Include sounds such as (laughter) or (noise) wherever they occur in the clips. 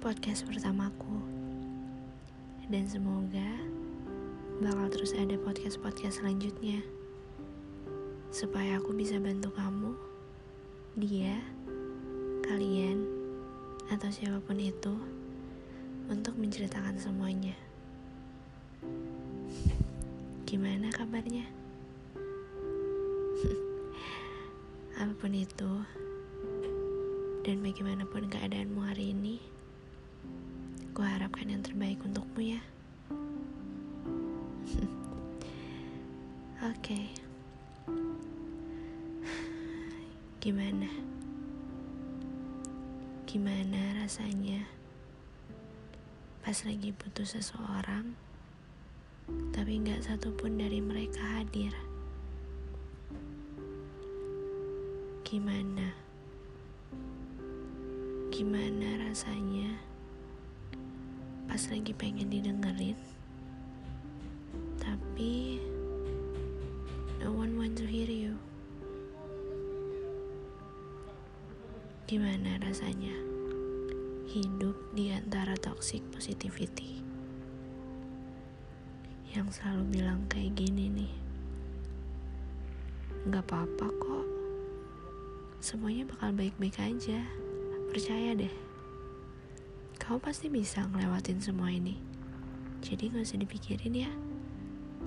podcast pertamaku. Dan semoga bakal terus ada podcast-podcast selanjutnya. Supaya aku bisa bantu kamu, dia, kalian, atau siapa pun itu untuk menceritakan semuanya. Gimana kabarnya? (laughs) Apa pun itu, dan bagaimanapun keadaanmu hari ini, ku harapkan yang terbaik untukmu ya. (laughs) Oke. Okay. Gimana? Gimana rasanya pas lagi butuh seseorang, tapi nggak satupun dari mereka hadir? Gimana? Gimana rasanya pas lagi pengen didengerin, tapi no one want to hear you? Gimana rasanya hidup di antara toxic positivity? Yang selalu bilang kayak gini nih, nggak apa-apa kok, semuanya bakal baik-baik aja, percaya deh. Kamu pasti bisa ngelewatin semua ini, jadi nggak usah dipikirin ya.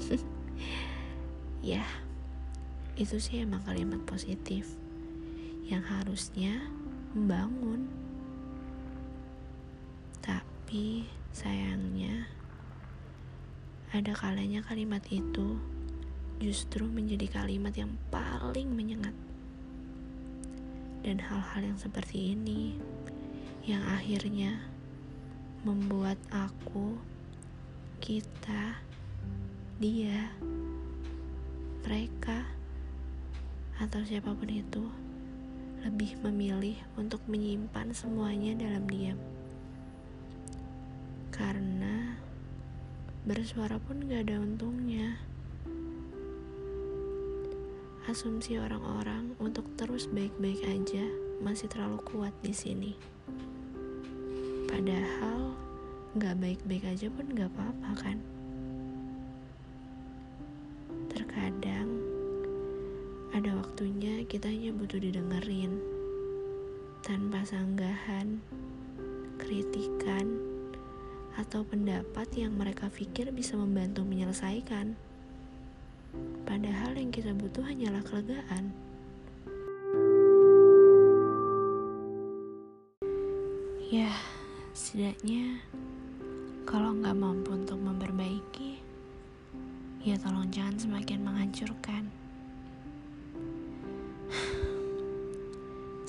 (laughs) ya, itu sih emang kalimat positif yang harusnya membangun. Tapi sayangnya ada kalanya kalimat itu justru menjadi kalimat yang paling menyengat. Dan hal-hal yang seperti ini yang akhirnya membuat aku, kita, dia, mereka, atau siapa pun itu lebih memilih untuk menyimpan semuanya dalam diam. Karena bersuara pun gak ada untungnya. Asumsi orang-orang untuk terus baik-baik aja masih terlalu kuat di sini. Padahal gak baik-baik aja pun gak apa-apa kan. Terkadang ada waktunya kita hanya butuh didengerin tanpa sanggahan, kritikan, atau pendapat yang mereka pikir bisa membantu menyelesaikan. Padahal yang kita butuh hanyalah kelegaan. Ya, setidaknya kalau nggak mampu untuk memperbaiki, ya tolong jangan semakin menghancurkan.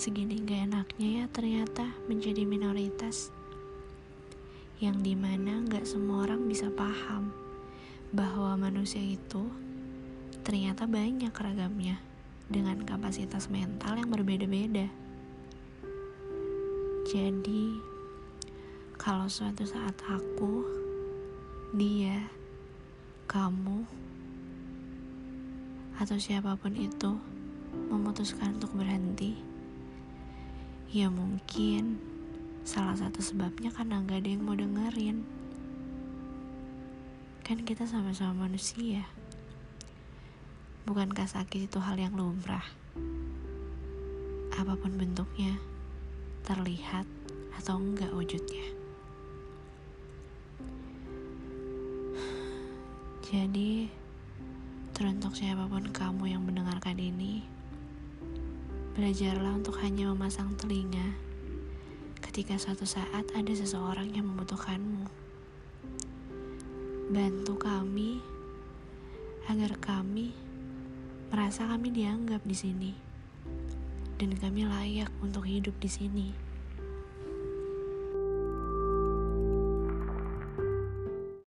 Segini gak enaknya ya ternyata menjadi minoritas yang di mana gak semua orang bisa paham bahwa manusia itu ternyata banyak ragamnya dengan kapasitas mental yang berbeda-beda. Jadi, kalau suatu saat aku, dia, kamu, atau siapa pun itu memutuskan untuk berhenti, Ya mungkin salah satu sebabnya karena gak ada yang mau dengerin. Kan kita sama-sama manusia. Bukankah sakit itu hal yang lumrah? Apa pun bentuknya, terlihat atau enggak wujudnya. Jadi, teruntuk siapa pun kamu yang mendengarkan ini, Belajarlah untuk hanya memasang telinga ketika suatu saat ada seseorang yang membutuhkanmu. Bantu kami agar kami merasa kami dianggap di sini dan kami layak untuk hidup di sini.